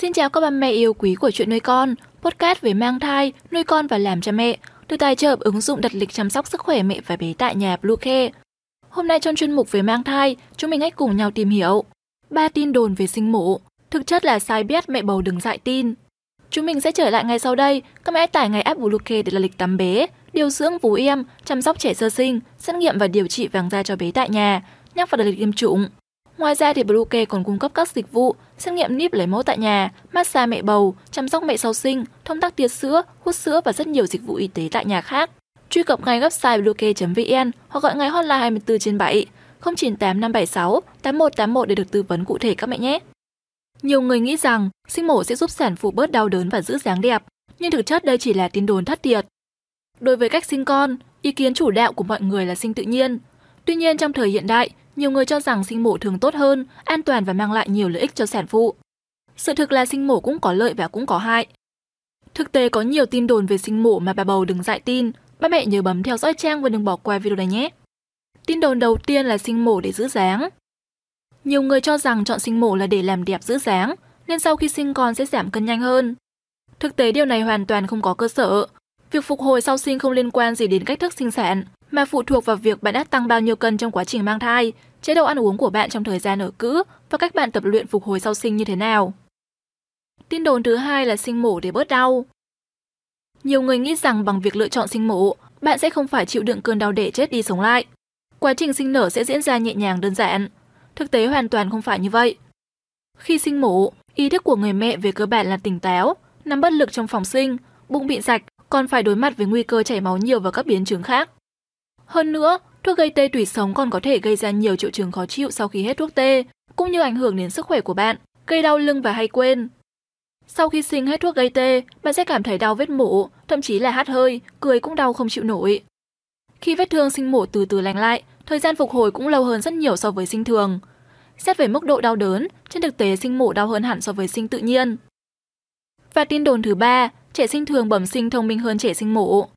Xin chào các bà mẹ yêu quý của chuyện nuôi con, podcast về mang thai, nuôi con và làm cha mẹ, được tài trợ ứng dụng đặt lịch chăm sóc sức khỏe mẹ và bé tại nhà Bluecare. Hôm nay trong chuyên mục về mang thai, chúng mình hãy cùng nhau tìm hiểu ba tin đồn về sinh mổ, thực chất là sai biết mẹ bầu đừng dại tin. Chúng mình sẽ trở lại ngay sau đây, các mẹ tải ngay app Bluecare để là lịch tắm bé, điều dưỡng vú em, chăm sóc trẻ sơ sinh, xét nghiệm và điều trị vàng da cho bé tại nhà, nhắc vào đặt lịch tiêm chủng. Ngoài ra thì Bluecare còn cung cấp các dịch vụ xét nghiệm níp lấy mẫu tại nhà, massage mẹ bầu, chăm sóc mẹ sau sinh, thông tắc tiết sữa, hút sữa và rất nhiều dịch vụ y tế tại nhà khác. Truy cập ngay website bluecare.vn hoặc gọi ngay hotline 24 trên 7 098 576 8181 để được tư vấn cụ thể các mẹ nhé. Nhiều người nghĩ rằng sinh mổ sẽ giúp sản phụ bớt đau đớn và giữ dáng đẹp, nhưng thực chất đây chỉ là tin đồn thất thiệt. Đối với cách sinh con, ý kiến chủ đạo của mọi người là sinh tự nhiên. Tuy nhiên trong thời hiện đại, nhiều người cho rằng sinh mổ thường tốt hơn, an toàn và mang lại nhiều lợi ích cho sản phụ. Sự thực là sinh mổ cũng có lợi và cũng có hại. Thực tế có nhiều tin đồn về sinh mổ mà bà bầu đừng dại tin. Ba mẹ nhớ bấm theo dõi trang và đừng bỏ qua video này nhé. Tin đồn đầu tiên là sinh mổ để giữ dáng. Nhiều người cho rằng chọn sinh mổ là để làm đẹp giữ dáng, nên sau khi sinh con sẽ giảm cân nhanh hơn. Thực tế điều này hoàn toàn không có cơ sở. Việc phục hồi sau sinh không liên quan gì đến cách thức sinh sản, mà phụ thuộc vào việc bạn đã tăng bao nhiêu cân trong quá trình mang thai, chế độ ăn uống của bạn trong thời gian ở cữ và cách bạn tập luyện phục hồi sau sinh như thế nào. Tin đồn thứ hai là sinh mổ để bớt đau. Nhiều người nghĩ rằng bằng việc lựa chọn sinh mổ, bạn sẽ không phải chịu đựng cơn đau để chết đi sống lại. Quá trình sinh nở sẽ diễn ra nhẹ nhàng đơn giản. Thực tế hoàn toàn không phải như vậy. Khi sinh mổ, ý thức của người mẹ về cơ bản là tỉnh táo, nằm bất lực trong phòng sinh, bụng bị rạch, còn phải đối mặt với nguy cơ chảy máu nhiều và các biến chứng khác. Hơn nữa, thuốc gây tê tủy sống còn có thể gây ra nhiều triệu chứng khó chịu sau khi hết thuốc tê, cũng như ảnh hưởng đến sức khỏe của bạn, gây đau lưng và hay quên. Sau khi sinh hết thuốc gây tê, bạn sẽ cảm thấy đau vết mổ, thậm chí là hát hơi, cười cũng đau không chịu nổi. Khi vết thương sinh mổ từ từ lành lại, thời gian phục hồi cũng lâu hơn rất nhiều so với sinh thường. Xét về mức độ đau đớn, trên thực tế sinh mổ đau hơn hẳn so với sinh tự nhiên. Và tin đồn thứ ba, trẻ sinh thường bẩm sinh thông minh hơn trẻ sinh mổ.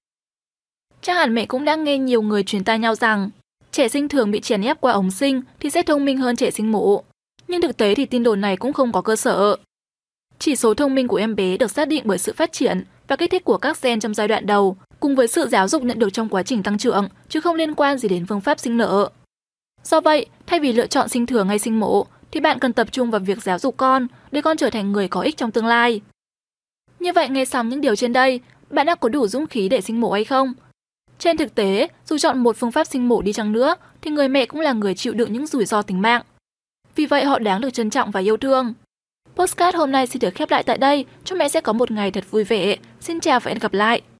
Chắc hẳn mẹ cũng đã nghe nhiều người truyền tai nhau rằng trẻ sinh thường bị chèn ép qua ống sinh thì sẽ thông minh hơn trẻ sinh mổ. Nhưng thực tế thì tin đồn này cũng không có cơ sở. Chỉ số thông minh của em bé được xác định bởi sự phát triển và kích thích của các gen trong giai đoạn đầu, cùng với sự giáo dục nhận được trong quá trình tăng trưởng, chứ không liên quan gì đến phương pháp sinh nở. Do vậy, thay vì lựa chọn sinh thường hay sinh mổ, thì bạn cần tập trung vào việc giáo dục con để con trở thành người có ích trong tương lai. Như vậy, nghe xong những điều trên đây, bạn đã có đủ dũng khí để sinh mổ hay không? Trên thực tế, dù chọn một phương pháp sinh mổ đi chăng nữa, thì người mẹ cũng là người chịu đựng những rủi ro tính mạng. Vì vậy họ đáng được trân trọng và yêu thương. Postcard hôm nay xin được khép lại tại đây. Chúc mẹ sẽ có một ngày thật vui vẻ. Xin chào và hẹn gặp lại.